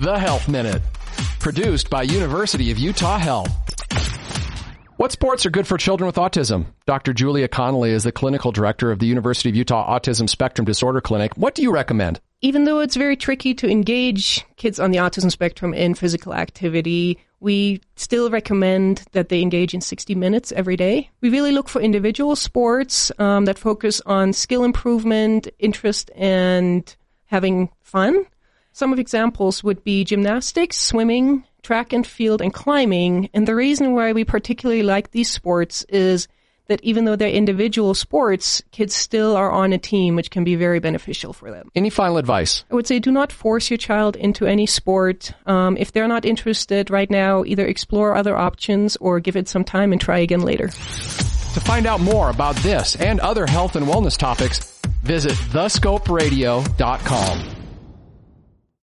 The Health Minute, produced by University of Utah Health. What sports are good for children with autism? Dr. Julia Connelly is the clinical director of the University of Utah Autism Spectrum Disorder Clinic. What do you recommend? Even though it's very tricky to engage kids on the autism spectrum in physical activity, we still recommend that they engage in 60 minutes every day. We really look for individual sports um, that focus on skill improvement, interest, and having fun. Some of examples would be gymnastics, swimming, track and field, and climbing. And the reason why we particularly like these sports is that even though they're individual sports, kids still are on a team, which can be very beneficial for them. Any final advice? I would say do not force your child into any sport. Um, if they're not interested right now, either explore other options or give it some time and try again later. To find out more about this and other health and wellness topics, visit thescoperadio.com.